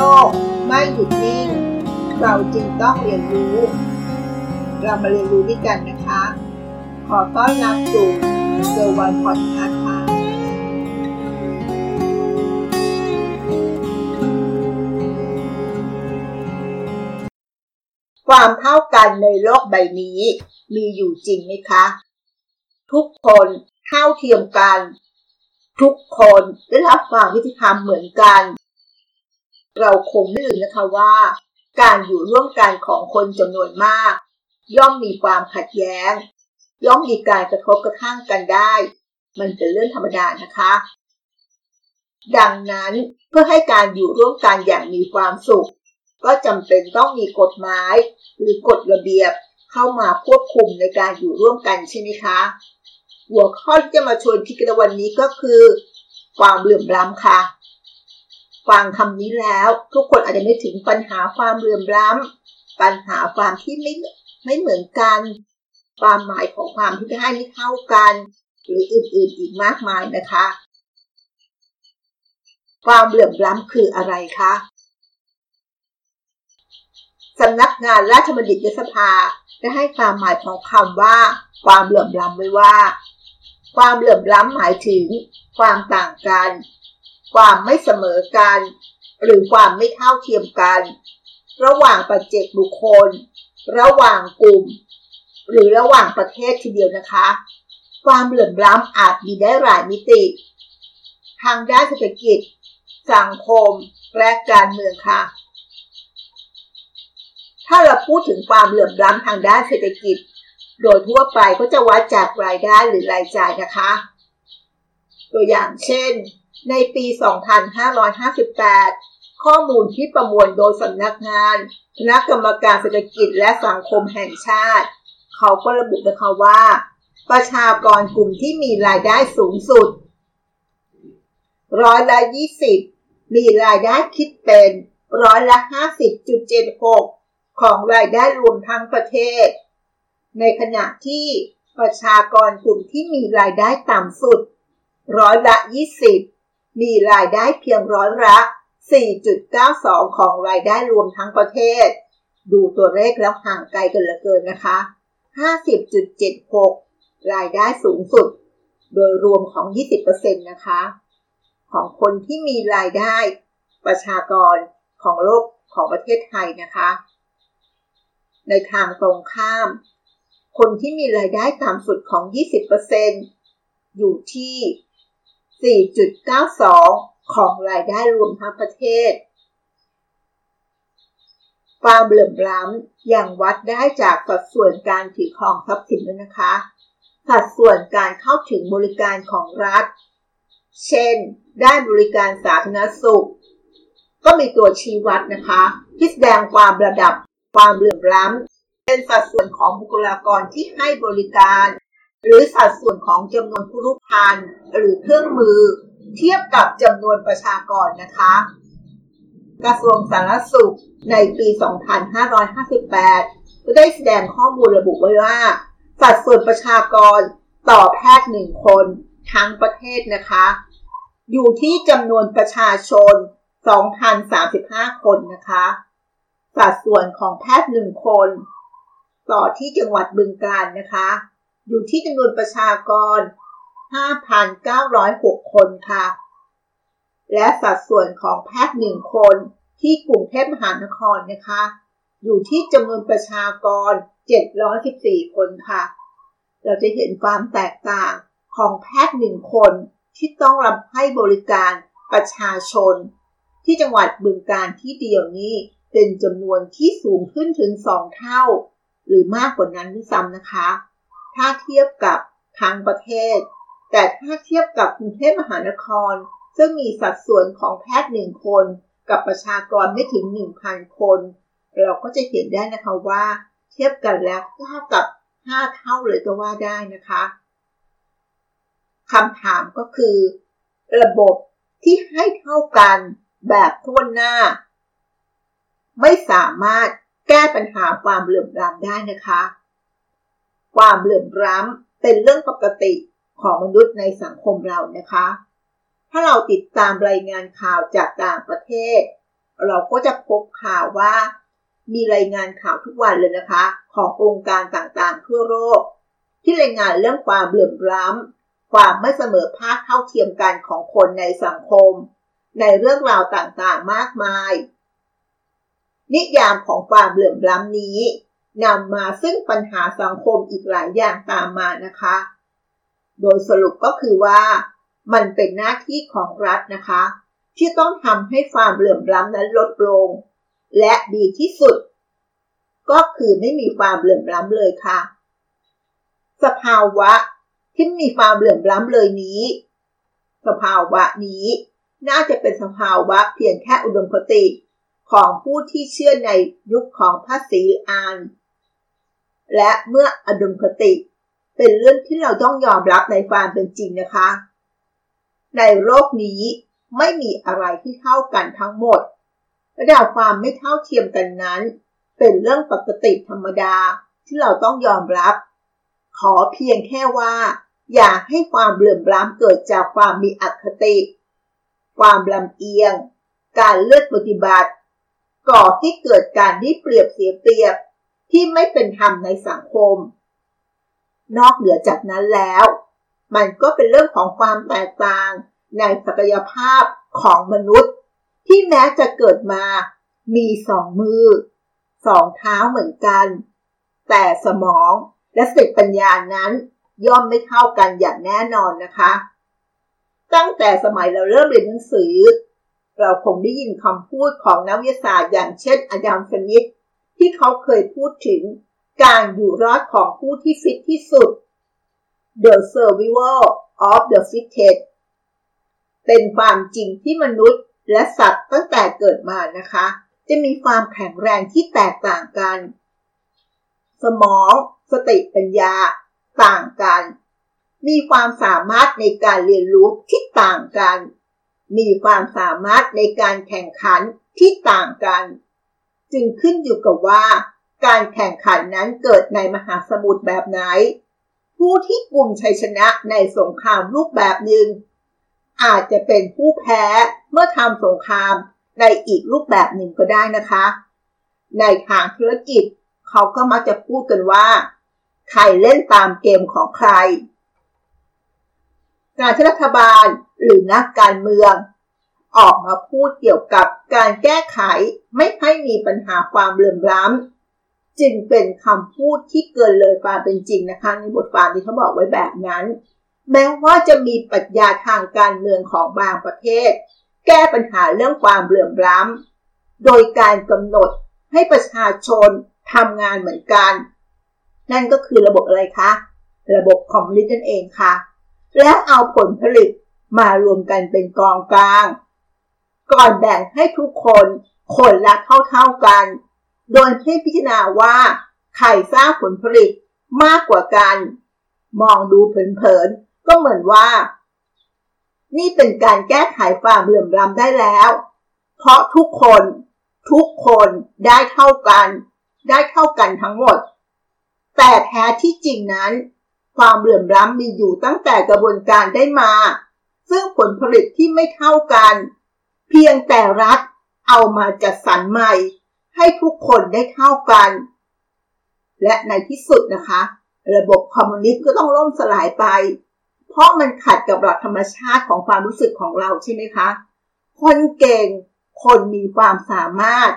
ลกไม่หยุดนิ่ง เราจึงต้องเรียนรู้ เรามาเรียนรู้ด้วยกันนะคะ ขอต้อนรับสู่เซอร์วันพอดคาส์ค่ะความเท่ากันในโลกใบนี้ มีอยู่จริงไหมคะ ทุกคนเท่าเทียมกัน ทุกคนได้รับความยุติธรรมเหมือนกัน เราคงไม่ลืมนะคะว่า การอยู่ร่วมกันของคนจำนวนมาก ย่อมมีความขัดแย้ง ย่อมมีการกระทบกระทั่งกันได้ มันเป็นเรื่องธรรมดานะคะ ดังนั้นเพื่อให้การอยู่ร่วมกันอย่างมีความสุข ก็จำเป็นต้องมีกฎหมาย หรือกฎระเบียบเข้ามาควบคุมในการอยู่ร่วมกันใช่ไหมคะ หัวข้อที่จะมาชวนคิดกันวันนี้ก็คือ ความเหลื่อมล้ำค่ะ ฟังคำนี้แล้ว ทุกคนอาจจะนึกถึงปัญหาความเหลื่อมล้ำปัญหาความที่ไม่ไม่เหมือนกัน ความหมายของความที่ให้ไม่เท่ากัน หรืออื่นๆอีกมากมายนะคะ ความเหลื่อมล้ำคืออะไรคะสำนักงานราชบัณฑิตยสภาได้ให้ความหมายของคำว่า ความเหลื่อมล้ำไว้ว่า ความเหลื่อมล้ำหมายถึง ความต่างกัน ความไม่เสมอกัน หรือความไม่เท่าเทียมกัน ระหว่างปัจเจกบุคคล ระหว่างกลุ่ม หรือระหว่างประเทศทีเดียวนะคะ ความเหลื่อมล้ำอาจมีได้หลายมิติ ทางด้านเศรษฐกิจ สังคม และการเมืองค่ะ ถ้าเราพูดถึงความเหลื่อมล้ำทางด้านเศรษฐกิจ โดยทั่วไปก็จะวัดจากรายได้หรือรายจ่ายนะคะ ตัวอย่างเช่น ในปี 2558 ข้อมูลที่ประมวลโดยสำนักงานคณะกรรมการเศรษฐกิจและสังคมแห่งชาติ เขาก็ระบุนะคะว่า ประชากรกลุ่มที่มีรายได้สูงสุดร้อยละ 20 มีรายได้คิดเป็นร้อยละ 50.76 ของรายได้รวมทั้งประเทศ ในขณะที่ประชากรกลุ่มที่มีรายได้ต่ำสุดร้อยละ 20 มีรายได้เพียงร้อยละ 4.92 ของรายได้รวมทั้งประเทศ ดูตัวเลขแล้วห่างไกลกันเหลือเกินนะคะ 50.76 รายได้สูงสุด โดยรวมของ 20%นะคะ ของคนที่มีรายได้ประชากรของโลกของประเทศไทยนะคะ ในทางตรงข้าม คนที่มีรายได้ต่ำสุดของ 20%อยู่ที่ 4.92 ของรายได้รวมทั้งประเทศ ความเหลื่อมล้ำอยังวัดได้จากสัดส่วนการถือครองทรัพย์สินด้วยนะคะ สัดส่วนการเข้าถึงบริการของรัฐ เช่น ด้านบริการสาธารณสุข ก็มีตัวชี้วัดนะคะที่แสดงความระดับความเหลื่อมล้ำเป็นสัดส่วนของบุคลากรที่ให้บริการ หรือสัดส่วนของจำนวนผู้รุกพันหรือเครื่องมือเทียบกับจำนวนประชากรนะคะ กระทรวงสาธารณสุขในปี 2558 ก็ได้แสดงข้อมูลระบุไว้ว่า สัดส่วนประชากรต่อแพทย์หนึ่งคนทั้งประเทศนะคะ อยู่ที่จำนวนประชาชน 2,035 คนนะคะ สัดส่วนของแพทย์หนึ่งคน ต่อที่จังหวัดบึงกาฬนะคะ อยู่ที่จำนวนประชากร 5,906 คนค่ะ และสัดส่วนของแพทย์หนึ่งคนที่กรุงเทพมหานครนะคะ อยู่ที่จำนวนประชากร 714 คนค่ะ เราจะเห็นความแตกต่างของแพทย์หนึ่งคนที่ต้องรับให้บริการประชาชน ที่จังหวัดบึงกาฬที่เดียวนี้เป็นจำนวนที่สูงขึ้นถึง 2 เท่า หรือมากกว่านั้นด้วยซ้ำนะคะ ถ้าเทียบกับทั้งประเทศ แต่ถ้าเทียบกับกรุงเทพมหานคร ซึ่งมีสัดส่วนของแพทย์หนึ่งคน กับประชากรไม่ถึง 1,000 คน เราก็จะเห็นได้นะคะว่า เทียบกันแล้วเท่ากับ 5 เท่าเลยก็ว่าได้นะคะคำถามก็คือ ระบบที่ให้เท่ากันแบบทั่วหน้า ไม่สามารถแก้ปัญหาความเหลื่อมล้ำได้นะคะ ความเหลื่อมล้ำเป็นเรื่องปกติของมนุษย์ในสังคมเรานะคะ ถ้าเราติดตามรายงานข่าวจากต่างประเทศ เราก็จะพบข่าวว่า มีรายงานข่าวทุกวันเลยนะคะ ขององค์การต่างๆ ทั่วโลกที่รายงานเรื่องความเหลื่อมล้ำความไม่เสมอภาคเท่าเทียมกันของคนในสังคม ในเรื่องราวต่างๆมากมาย นิยามของความเหลื่อมล้ำนี้ นำมาซึ่งปัญหาสังคมอีกหลายอย่างตามมานะคะ โดยสรุปก็คือว่า มันเป็นหน้าที่ของรัฐนะคะ ที่ต้องทำให้ความเหลื่อมล้ำนั้นลดลง และดีที่สุด ก็คือไม่มีความเหลื่อมล้ำเลยค่ะ สภาวะที่มีความเหลื่อมล้ำเลยนี้ สภาวะนี้น่าจะเป็นสภาวะเพียงแค่อุดมคติของผู้ที่เชื่อในยุคของพระศรีอาน และเมื่ออดุลคติ เป็นเรื่องที่เราต้องยอมรับในความเป็นจริงนะคะ ในโลกนี้ไม่มีอะไรที่เท่ากันทั้งหมด ระดับความไม่เท่าเทียมกันนั้น เป็นเรื่องปกติธรรมดาที่เราต้องยอมรับ ขอเพียงแค่ว่า อย่าให้ความเหลื่อมล้ำเกิดจากความมีอคติ ความลำเอียง การเลือกปฏิบัติ ก่อให้เกิดการที่เปรียบเสียเปรียบ ที่ไม่เป็นธรรมในสังคม นอกเหนือจากนั้นแล้ว มันก็เป็นเรื่องของความแตกต่างในศักยภาพของมนุษย์ ที่แม้จะเกิดมา มีสองมือสองเท้าเหมือนกัน แต่สมองและสติปัญญานั้นย่อมไม่เท่ากันอย่างแน่นอนนะคะ ตั้งแต่สมัยเราเริ่มเรียนหนังสือ เราคงได้ยินคำพูดของนักวิทยาศาสตร์อย่างเช่นอาดัมสมิธ ที่เขาเคยพูดถึงการอยู่รอดของผู้ที่ฟิตที่สุด The survival of the fittest เป็นความจริงที่มนุษย์และสัตว์ตั้งแต่เกิดมานะคะ จะมีความแข็งแรงที่แตกต่างกัน สมอง สติปัญญา ต่างกัน มีความสามารถในการเรียนรู้ที่ต่างกัน มีความสามารถในการแข่งขันที่ต่างกัน จึงขึ้นอยู่กับว่า การแข่งขันนั้นเกิดในมหาสมุทรแบบไหน ผู้ที่กลุ่มชัยชนะในสงครามรูปแบบหนึ่ง อาจจะเป็นผู้แพ้เมื่อทำสงครามในอีกรูปแบบหนึ่งก็ได้นะคะ ในทางธุรกิจเขาก็มักจะพูดกันว่า ใครเล่นตามเกมของใคร การที่รัฐบาลหรือนักการเมือง ออกมาพูดเกี่ยวกับการแก้ไขไม่ให้มีปัญหาความเหลื่อมล้ำจึงเป็นคำพูดที่เกินเลยความเป็นจริงนะคะ ในบทความที่เขาบอกไว้แบบนั้น แม้ว่าจะมีปรัชญาทางการเมืองของบางประเทศ แก้ปัญหาเรื่องความเหลื่อมล้ำโดยการกำหนดให้ประชาชนทำงานเหมือนกัน นั่นก็คือระบบอะไรคะ ระบบคอมมิวนิสต์นั่นเองค่ะ แล้วเอาผลผลิตมารวมกันเป็นกองกลาง ก่อนแบ่งให้ทุกคนคนละเท่าๆกัน โดยให้พิจารณาว่าใครสร้างผลผลิตมากกว่ากัน มองดูเผินๆ ก็เหมือนว่า นี่เป็นการแก้ไขความเหลื่อมล้ำได้แล้ว เพราะทุกคนทุกคนได้เท่ากัน ได้เท่ากันทั้งหมด แต่แท้ที่จริงนั้น ความเหลื่อมล้ำมีอยู่ตั้งแต่กระบวนการได้มา ซึ่งผลผลิตที่ไม่เท่ากัน เพียงแต่รัฐเอามาจัดสรรใหม่ ให้ทุกคนได้เท่ากัน และในที่สุดนะคะ ระบบคอมมิวนิสต์ก็ต้องล่มสลายไป เพราะมันขัดกับหลักธรรมชาติของความรู้สึกของเราใช่ไหมคะ คนเก่ง คนมีความสามารถ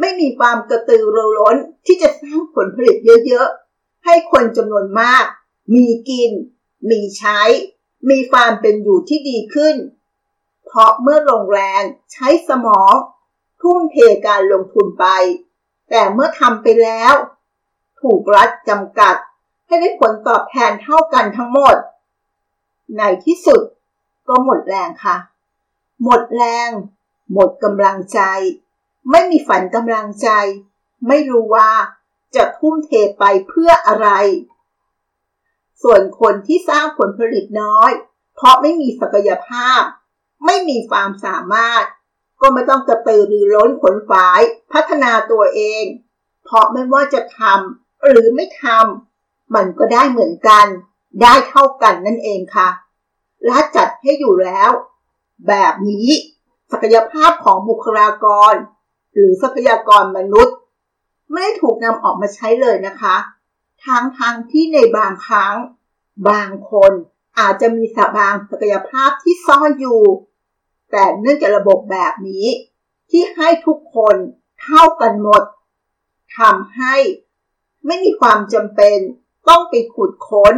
ไม่มีความกระตือรือร้นที่จะสร้างผลผลิตเยอะๆ ให้คนจำนวนมาก มีกิน มีใช้ มีความเป็นอยู่ที่ดีขึ้น เพราะเมื่อลงแรงใช้สมอง ทุ่มเทการลงทุนไป แต่เมื่อทำไปแล้ว ถูกรัฐจำกัด ให้ได้ผลตอบแทนเท่ากันทั้งหมด ในที่สุดก็หมดแรงค่ะ หมดแรง หมดกำลังใจ ไม่มีฝันกำลังใจ ไม่รู้ว่าจะทุ่มเทไปเพื่ออะไร ส่วนคนที่สร้างผลผลิตน้อย เพราะไม่มีศักยภาพ ไม่มีความสามารถ ก็ไม่ต้องกระตือรือร้นขนฝาย พัฒนาตัวเอง เพราะไม่ว่าจะทำหรือไม่ทำมันก็ได้เหมือนกัน ได้เท่ากันนั่นเองค่ะรัฐจัดให้อยู่แล้ว แบบนี้ศักยภาพของบุคลากร หรือทรัพยากรมนุษย์ ไม่ได้ถูกนำออกมาใช้เลยนะคะทั้งทางที่ในบางครั้ง บางคนอาจจะมีสบางศักยภาพที่ซ่อนอยู่ แต่เนื่องจากระบบแบบนี้ ที่ให้ทุกคนเท่ากันหมดทำให้ไม่มีความจำเป็นต้องไปขุดค้น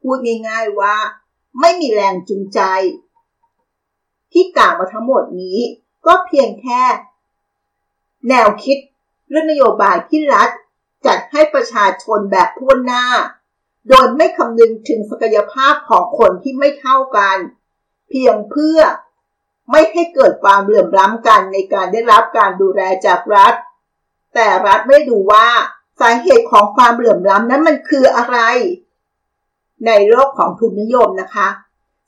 พูดง่ายๆว่า ไม่มีแรงจูงใจ ที่กล่าวมาทั้งหมดนี้ ก็เพียงแค่ แนวคิดเรื่องนโยบายที่รัฐจัดให้ประชาชนแบบทั่วหน้า โดยไม่คำนึงถึงศักยภาพของคนที่ไม่เท่ากัน พียงเพื่อไม่ให้เกิดความเหลื่อมล้ำกันในการได้รับการดูแลจากรัฐ แต่รัฐไม่ดูว่าสาเหตุของความเหลื่อมล้ำนั้นมันคืออะไร ในโลกของทุนนิยมนะคะ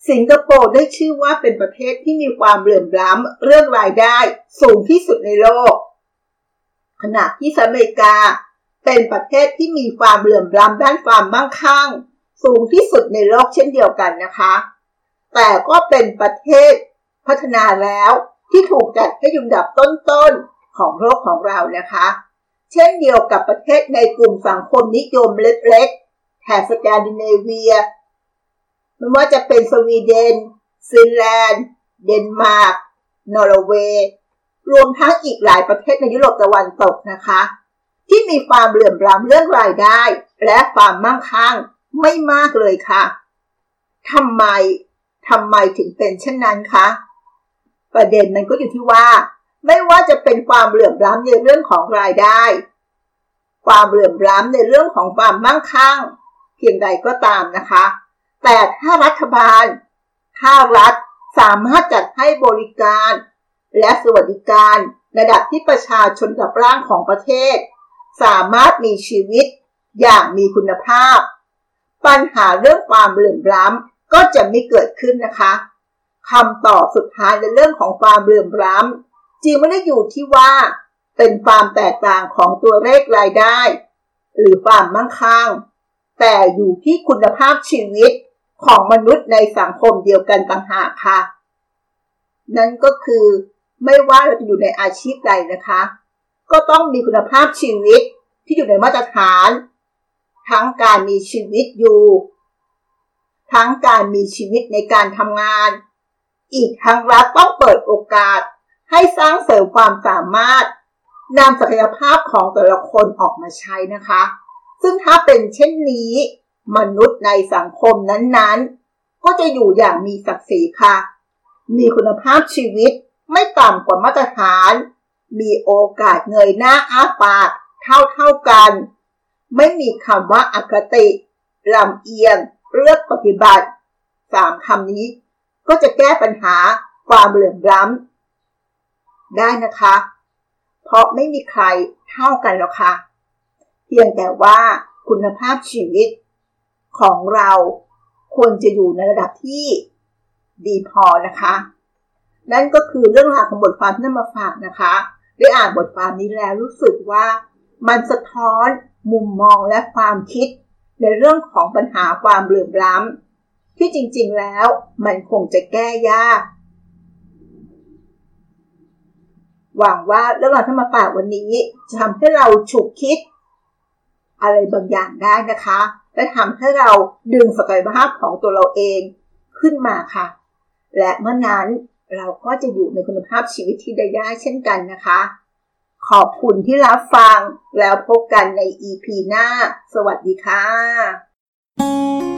สิงคโปร์ได้ชื่อว่าเป็นประเทศที่มีความเหลื่อมล้ำเรื่องรายได้สูงที่สุดในโลก ขณะที่สหรัฐอเมริกา เป็นประเทศที่มีความเหลื่อมล้ำด้านความมั่งคั่ง สูงที่สุดในโลกเช่นเดียวกันนะคะ แต่ก็เป็นประเทศพัฒนาแล้วที่ถูกจัดให้ยุนดับต้นๆของโลกของเรานะคะ เช่นเดียวกับประเทศในกลุ่มสังคมนิยมเล็กๆแถบสแกนดิเนเวียไม่ว่าจะเป็นสวีเดนฟินแลนด์ เดนมาร์กนอร์เวย์รวมทั้งอีกหลายประเทศในยุโรปตะวันตกนะคะ ที่มีความเหลื่อมล้ำเรื่องรายได้ และความมั่งคั่งไม่มากเลยค่ะทำไม ทำไมถึงเป็นเช่นนั้นคะ ประเด็นมันก็อยู่ที่ว่า ไม่ว่าจะเป็นความเหลื่อมล้ำในเรื่องของรายได้ ความเหลื่อมล้ำในเรื่องของความมั่งคั่ง เพียงใดก็ตามนะคะ แต่ถ้ารัฐบาลถ้ารัฐสามารถจัดให้บริการ และสวัสดิการระดับที่ประชาชนกับร่างของประเทศ สามารถมีชีวิตอย่างมีคุณภาพ ปัญหาเรื่องความเหลื่อมล้ำ ก็จะไม่เกิดขึ้นนะคะคำตอบสุดท้ายในเรื่องของความเหลื่อมล้ำจริงไม่ได้อยู่ที่ว่า เป็นความแตกต่างของตัวเลขรายได้ หรือความมั่งคั่งแต่อยู่ที่คุณภาพชีวิตของมนุษย์ในสังคมเดียวกันต่างหากค่ะ นั่นก็คือไม่ว่าเราจะอยู่ในอาชีพใดนะคะ ก็ต้องมีคุณภาพชีวิตที่อยู่ในมาตรฐาน ทั้งการมีชีวิตอยู่ ทั้งการมีชีวิตในการทำงาน อีกทั้งรัฐต้องเปิดโอกาส ให้สร้างเสริมความสามารถนำศักยภาพของแต่ละคนออกมาใช้นะคะ ซึ่งถ้าเป็นเช่นนี้ มนุษย์ในสังคมนั้นๆ ก็จะอยู่อย่างมีศักดิ์ศรีค่ะ มีคุณภาพชีวิตไม่ต่ำกว่ามาตรฐาน มีโอกาสเงยหน้าอ้าปากเท่าเท่ากัน ไม่มีคำว่าอคติลำเอียง เลือกปฏิบัติสามคำนี้ ก็จะแก้ปัญหาความเหลื่อมล้ำได้นะคะ เพราะไม่มีใครเท่ากันหรอกค่ะ เพียงแต่ว่าคุณภาพชีวิตของเราควรจะอยู่ในระดับที่ดีพอนะคะ นั่นก็คือเรื่องราวของบทความที่นำมาฝากนะคะ ได้อ่านบทความนี้แล้วรู้สึกว่ามันสะท้อนมุมมองและความคิด ในเรื่องของปัญหาความเหลื่อมล้ำที่จริงๆแล้วมันคงจะแก้ยาก หวังว่าเรื่องราวที่มาฝากวันนี้จะทำให้เราฉุกคิด อะไรบางอย่างได้นะคะ และทำให้เราดึงศักยภาพของตัวเราเองขึ้นมาค่ะ และเมื่อนั้นเราก็จะอยู่ในคุณภาพชีวิตที่ได้ได้เช่นกันนะคะ ขอบคุณที่รับฟังแล้วพบกันใน EP หน้า สวัสดีค่ะ